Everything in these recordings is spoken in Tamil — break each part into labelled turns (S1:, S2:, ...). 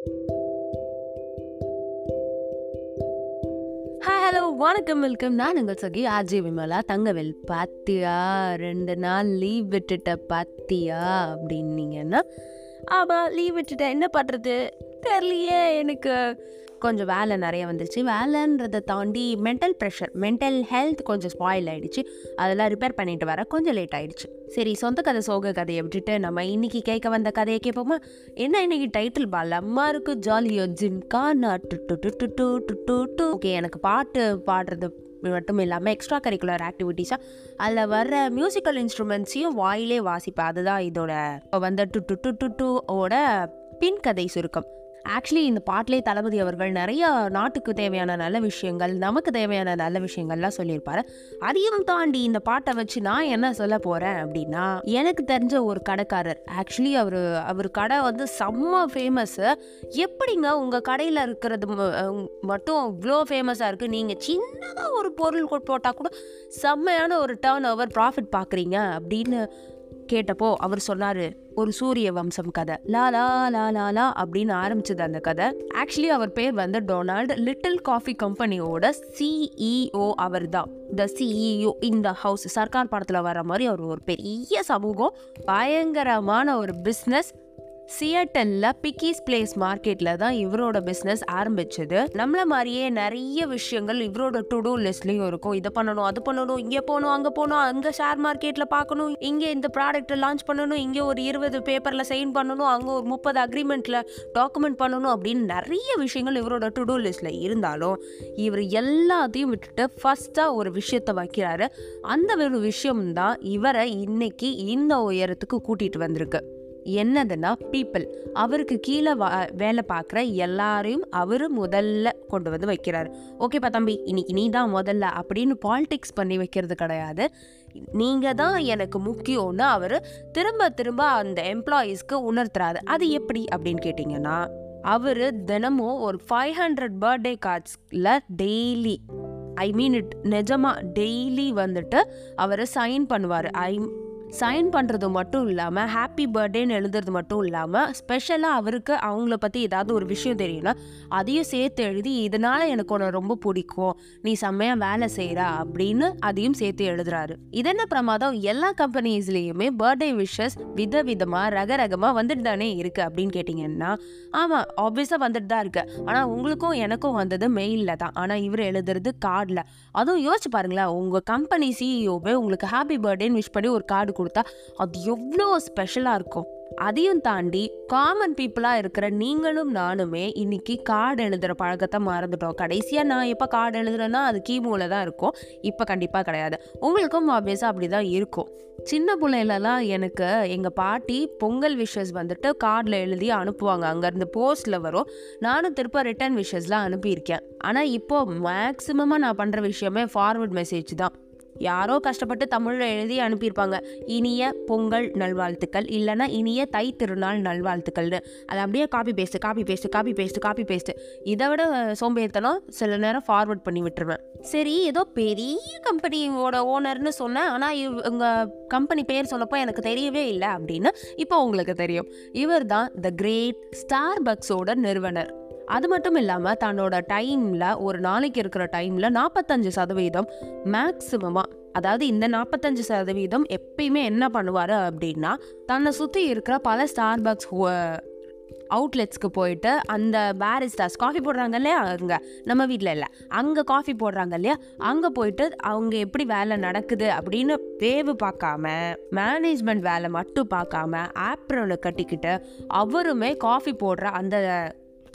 S1: ஹாய் ஹலோ வணக்கம் வெல்கம் நான் உங்கள் சகி ஆர்ஜே விமலா. தங்கவேல் பாத்தியா? ரெண்டு நாள் லீவ் விட்டுட்ட பாத்தியா? அப்படின்னீங்கன்னா ஆமாம் லீவ் விட்டுட்டேன் என்ன பண்ணுறது தெரியலையே எனக்கு. கொஞ்சம் வேலை நிறைய வந்துருச்சு. வேலைன்றதை தாண்டி மென்டல் ப்ரெஷர் மென்டல் ஹெல்த் கொஞ்சம் ஸ்பாயில் ஆகிடுச்சு அதெல்லாம் ரிப்பேர் பண்ணிட்டு வர கொஞ்சம் லேட் ஆகிடுச்சு சரி சொந்த கதை சோக கதையை விட்டுட்டு நம்ம இன்னைக்கு கேட்க வந்த கதையை கேட்போமா? என்ன இன்னைக்கு டைட்டில் பலமா இருக்கு ஜாலியோ ஜின்கா நான் ஓகே எனக்கு பாட்டு பாடுறது மட்டும் இல்லாமல் எக்ஸ்ட்ரா கரிக்குலர் ஆக்டிவிட்டீஸாக அதில் வர்ற மியூசிக்கல் இன்ஸ்ட்ருமெண்ட்ஸையும் வாயிலே வாசிப்பேன். அதுதான் இதோட இப்போ வந்து டு டு டு டு டூ ஓட பின் கதை சுருக்கம். ஆக்சுவலி இந்த பாட்டிலே தளபதி அவர்கள் நிறைய நாட்டுக்கு தேவையான நல்ல விஷயங்கள் நமக்கு தேவையான நல்ல விஷயங்கள்லாம் சொல்லியிருப்பாரு. அதையும் தாண்டி இந்த பாட்டை வச்சு நான் என்ன சொல்ல போறேன் அப்படின்னா எனக்கு தெரிஞ்ச ஒரு கடைக்காரர் ஆக்சுவலி அவர் அவர் கடை வந்து செம்ம ஃபேமஸ் எப்படிங்க உங்க கடையில் இருக்கிறது மட்டும் இவ்வளோ ஃபேமஸாக இருக்கு? நீங்க சின்னதாக ஒரு பொருள் போட்டால் கூட செம்மையான ஒரு டேர்ன் ஓவர் ப்ராஃபிட் பார்க்குறீங்க அப்படின்னு கேட்டப்போ அவர் சொன்னாரு ஒரு சூரிய வம்சம் கதை. லாலா லா லா அப்படின்னு ஆரம்பிச்சது அந்த கதை. ஆக்சுவலி அவர் பேர் வந்து டொனால்டு லிட்டில் காஃபி கம்பெனியோட சிஇஓ அவர் தான் த சிஇஓ இந்த ஹவுஸ் சர்க்கார் படத்தில் வர மாதிரி அவர் ஒரு பெரிய சமூகம் பயங்கரமான ஒரு பிஸ்னஸ் சியட்டல்ல பிக்கிஸ் பிளேஸ் மார்க்கெட்ல தான் இவரோட பிஸ்னஸ் ஆரம்பிச்சது. நம்மள மாதிரியே நிறைய விஷயங்கள் இவரோட டு டூ லிஸ்ட்லயும் இருக்கும். இதை பண்ணணும் அது பண்ணணும் இங்க போகணும் அங்க போகணும் அங்க ஷேர் மார்க்கெட்ல பார்க்கணும் இங்க இந்த ப்ராடக்ட் லான்ச் பண்ணணும் இங்க ஒரு இருபது பேப்பர்ல சைன் பண்ணணும் அங்க ஒரு முப்பது அக்ரிமெண்ட்ல டாக்குமெண்ட் பண்ணணும் அப்படின்னு நிறைய விஷயங்கள் இவரோட டு டூ லிஸ்ட்ல இருந்தாலும் இவர் எல்லாத்தையும் விட்டுட்டு ஃபர்ஸ்டா ஒரு விஷயத்த வைக்கிறாரு. அந்த ஒரு விஷயம் தான் இவரை இன்னைக்கு இந்த உயரத்துக்கு கூட்டிட்டு வந்திருக்கு. என்னதுன்னா பீப்புள் அவருக்கு கீழே வா வேலை பார்க்குற எல்லாரையும் அவர் முதல்ல கொண்டு வந்து வைக்கிறாரு. ஓகேப்பா தம்பி இன்னைக்கு நீ தான் முதல்ல அப்படின்னு பாலிடிக்ஸ் பண்ணி வைக்கிறது கிடையாது. நீங்கள் தான் எனக்கு முக்கியம்னு அவர் திரும்ப திரும்ப அந்த எம்ப்ளாயீஸ்க்கு உணர்த்துறாரு. அது எப்படி அப்படின்னு கேட்டிங்கன்னா அவர் தினமும் ஒரு ஃபைவ் ஹண்ட்ரட் பர்த்டே கார்ட்ஸில் டெய்லி ஐ மீன் இட் நிஜமாக டெய்லி வந்துட்டு அவர் சைன் பண்ணுவார். ஐ சைன் பண்ணுறது மட்டும் இல்லாமல் ஹாப்பி பர்த்டேன்னு எழுதுறது மட்டும் இல்லாமல் ஸ்பெஷலாக அவருக்கு அவங்கள பற்றி ஏதாவது ஒரு விஷயம் தெரியும்னா அதையும் சேர்த்து எழுதி இதனால் எனக்கு உன்னை ரொம்ப பிடிக்கும். நீ செம்மையாக வேலை செய்கிறா அப்படின்னு அதையும் சேர்த்து எழுதுறாரு. இதென்ன பிரமாதம்? எல்லா கம்பெனிஸ்லேயுமே பர்த்டே விஷஸ் வித விதமாக ரக ரகமாக வந்துட்டு தானே இருக்குது அப்படின்னு கேட்டிங்கன்னா ஆமாம் ஆப்வியஸாக வந்துட்டு தான் இருக்குது ஆனால் உங்களுக்கும் எனக்கும் வந்தது மெயிலில் தான். ஆனால் இவர் எழுதுறது கார்டில் அதுவும் யோசிச்சு பாருங்களேன் உங்கள் கம்பெனி சிஇஓவே உங்களுக்கு ஹாப்பி பர்த்டேன்னு விஷ் பண்ணி ஒரு கார்டு கொடுத்தா அது எவ்வளோ ஸ்பெஷலாக இருக்கும். அதையும் தாண்டி காமன் பீப்புளாக இருக்கிற நீங்களும் நானுமே இன்னைக்கு கார்டு எழுதுகிற பழக்கத்தை மறந்துட்டோம். கடைசியாக நான் எப்போ கார்டு எழுதுறேன்னா அது கீமூவில் தான் இருக்கும். இப்போ கண்டிப்பாக கிடையாது. உங்களுக்கும் ஆப்வியஸாக அப்படி தான் இருக்கும். சின்ன பிள்ளையிலலாம் எனக்கு எங்கள் பாட்டி பொங்கல் விஷஸ் வந்துட்டு கார்டில் எழுதி அனுப்புவாங்க. அங்கேருந்து போஸ்ட்டில் வரும். நானும் திருப்ப ரிட்டர்ன் விஷஸ்லாம் அனுப்பியிருக்கேன். ஆனால் இப்போ மேக்ஸிமமாக நான் பண்ணுற விஷயமே ஃபார்வர்ட் மெசேஜ் தான். யாரோ கஷ்டப்பட்டு தமிழில் எழுதி அனுப்பியிருப்பாங்க. இனிய பொங்கல் நல்வாழ்த்துக்கள். இல்லைன்னா இனிய தை திருநாள் நல்வாழ்த்துக்கள்னு. அதை அப்படியே copy paste copy paste copy paste copy paste இதை விட சோம்பேறித்தனம் சில நேரம் ஃபார்வர்ட் பண்ணி விட்டுருவேன். சரி ஏதோ பெரிய கம்பெனியோட ஓனர்னு சொன்னேன். ஆனால் இவங்க கம்பெனி பேர் சொல்லப்போ எனக்கு தெரியவே இல்லை அப்படின்னு இப்போ உங்களுக்கு தெரியும். இவர் தான் த கிரேட் ஸ்டார் பக்ஸோட நிறுவனர். அது மட்டும் இல்லாமல் தன்னோட டைமில் ஒரு நாளைக்கு இருக்கிற டைமில் நாற்பத்தஞ்சு சதவீதம் மேக்ஸிமமாக அதாவது இந்த நாற்பத்தஞ்சு சதவீதம் எப்பயுமே என்ன பண்ணுவார் அப்படின்னா தன்னை சுற்றி இருக்கிற பல ஸ்டார் பாக்ஸ் அவுட்லெட்ஸ்க்கு போயிட்டு அந்த பேரிஸ்டாஸ் காஃபி போடுறாங்க இல்லையா? அங்கே நம்ம வீட்டில் இல்லை. அங்கே காஃபி போடுறாங்க இல்லையா? அங்கே போயிட்டு அவங்க எப்படி வேலை நடக்குது அப்படின்னு வேவு பார்க்காம மேனேஜ்மெண்ட் வேலை மட்டும் பார்க்காம ஆப்ரனை கட்டிக்கிட்டு அவருமே காஃபி போடுற அந்த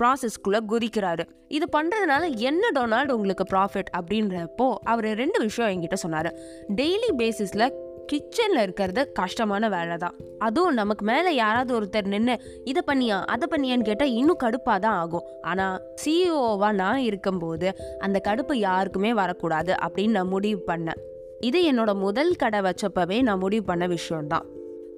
S1: ப்ராசஸ்க்குள்ளே குதிக்கிறாரு. இது பண்ணுறதுனால என்ன டொனால்டு உங்களுக்கு ப்ராஃபிட் அப்படின்றப்போ அவர் ரெண்டு விஷயம் என்கிட்ட சொன்னார். டெய்லி பேசிஸில் கிச்சனில் இருக்கிறது கஷ்டமான வேலை தான் அதுவும் நமக்கு மேலே யாராவது ஒருத்தர் நின்று இதை பண்ணியா அதை பண்ணியான்னு கேட்டால் இன்னும் கடுப்பாக தான் ஆகும். ஆனால் சிஇஓவாக நான் இருக்கும்போது அந்த கடுப்பு யாருக்குமே வரக்கூடாது அப்படின்னு நான் முடிவு பண்ணேன். இது என்னோட முதல் கடை வச்சப்பவே நான் முடிவு பண்ண விஷயம்தான்.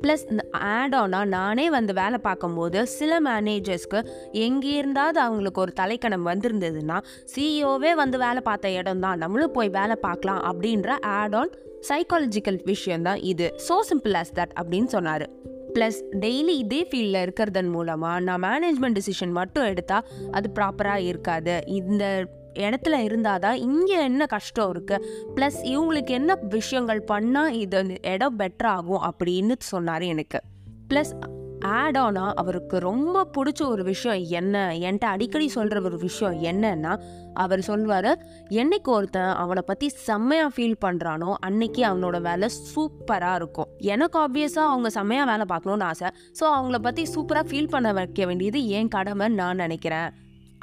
S1: ப்ளஸ் ஆட் ஆனாக நானே வந்து வேலை பார்க்கும்போது சில மேனேஜர்ஸ்க்கு எங்கே இருந்தாவது அவங்களுக்கு ஒரு தலைக்கணம் வந்திருந்ததுன்னா சிஇஓவே வந்து வேலை பார்த்த இடம் தான் நம்மளும் போய் வேலை பார்க்கலாம் அப்படின்ற ஆட் ஆன் சைக்காலஜிக்கல் விஷயந்தான் இது. ஸோ சிம்பிள் ஆஸ் தட் அப்படின்னு சொன்னார். ப்ளஸ் டெய்லி இதே ஃபீல்டில் இருக்கிறதன் மூலமாக நான் மேனேஜ்மெண்ட் டிசிஷன் மட்டும் எடுத்தால் அது ப்ராப்பராக இருக்காது. இந்த இடத்துல இருந்தால் தான் இங்கே என்ன கஷ்டம் இருக்குது ப்ளஸ் இவங்களுக்கு என்ன விஷயங்கள் பண்ணால் இது இடம் பெட்டர் ஆகும் அப்படின்னு சொன்னார் எனக்கு. ப்ளஸ் ஆட் ஆனாக அவருக்கு ரொம்ப பிடிச்ச ஒரு விஷயம் என்ன? என்கிட்ட அடிக்கடி சொல்கிற ஒரு விஷயம் என்னன்னா அவர் சொல்வார் என்னைக்கு ஒருத்தன் அவனை பற்றி செம்மையாக ஃபீல் பண்ணுறானோ அன்னைக்கு அவனோட வேலை சூப்பராக இருக்கும். எனக்கு ஆப்வியஸாக அவங்க செம்மையாக வேலை பார்க்கணுன்னு ஆசை. ஸோ அவங்கள பற்றி சூப்பராக ஃபீல் பண்ண வைக்க வேண்டியது என் கடமைன்னு நான் நினைக்கிறேன்.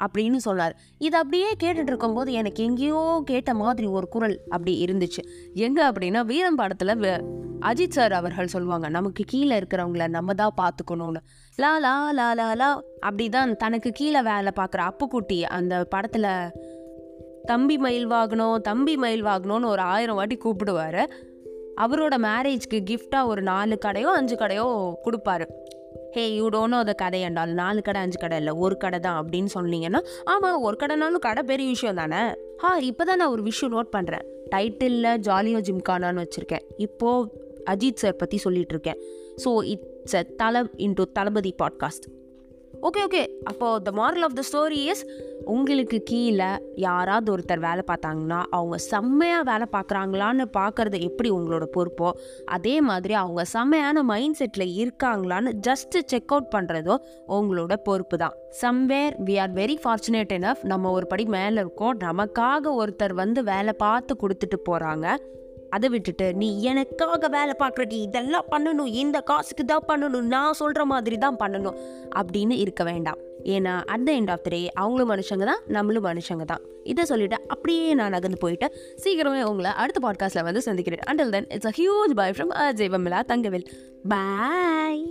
S1: அப்படின்னு சொன்னார் இது அப்படியே கேட்டுட்டு இருக்கும்போது எனக்கு எங்கேயோ கேட்ட மாதிரி ஒரு குரல் அப்படி இருந்துச்சு. எங்க அப்படின்னா வீரம் படத்துல அஜித் சார் அவர்கள் சொல்லுவாங்க நமக்கு கீழே இருக்கிறவங்கள நம்ம தான் பார்த்துக்கணும்னு. லா லா லா லா லா அப்படிதான் தனக்கு கீழே வேலை பார்க்குற அப்புக்குட்டி அந்த படத்துல தம்பி மயில் வாகனம் தம்பி மயில் வாகனம்னு ஒரு ஆயிரம் வாட்டி கூப்பிடுவாரு. அவரோட மேரேஜ்க்கு கிஃப்டாக ஒரு நாலு கடையோ அஞ்சு கடையோ கொடுப்பாரு. ஹே யூ டோனோ அதை கடை என்றால் நாலு கடை அஞ்சு கடை இல்லை. ஒரு கடை தான் அப்படின்னு சொன்னீங்கன்னா ஆமாம் ஒரு கடைனாலும் கடை பெரிய விஷயம் தானே. ஹா இப்போ தான் நான் ஒரு விஷயம் நோட் பண்ணுறேன் டைட்டிலில் ஜாலியோ ஜிம்கானான்னு வச்சுருக்கேன். இப்போது அஜித் சார் பற்றி சொல்லிகிட்ருக்கேன் so it's a Thala into Thalapathy podcast okay okay அப்போது the moral of the story is உங்களுக்கு கீழே யாராவது ஒருத்தர் வேலை பார்த்தாங்கன்னா அவங்க செம்மையாக வேலை பார்க்குறாங்களான்னு பார்க்குறது எப்படி உங்களோட பொறுப்போ அதே மாதிரி அவங்க செம்மையான மைண்ட் செட்டில் இருக்காங்களான்னு ஜஸ்ட்டு செக் அவுட் பண்ணுறதோ உங்களோட பொறுப்பு தான். Somewhere we are very fortunate enough நம்ம ஒரு படி மேலே இருக்கோம். நமக்காக ஒருத்தர் வந்து வேலை பார்த்து கொடுத்துட்டு போகிறாங்க அதை விட்டுட்டு நீ எனக்காக வேலை பார்க்குறடி இதெல்லாம் பண்ணணும் இந்த காசுக்கு தான் பண்ணணும் நான் சொல்கிற மாதிரி தான் பண்ணணும் அப்படின்னு இருக்க வேண்டாம். ஏன்னா at the end of the day அவங்களும் மனுஷங்க தான் நம்மளும் மனுஷங்க தான். இதை சொல்லிட்டு அப்படியே நான் நகர்ந்து போயிட்டு சீக்கிரமே உங்களை அடுத்த பாட்காஸ்ட்டில் வந்து சந்திக்கிறேன். Until then it's a huge bye from Ajay வம்லா Thangavel bye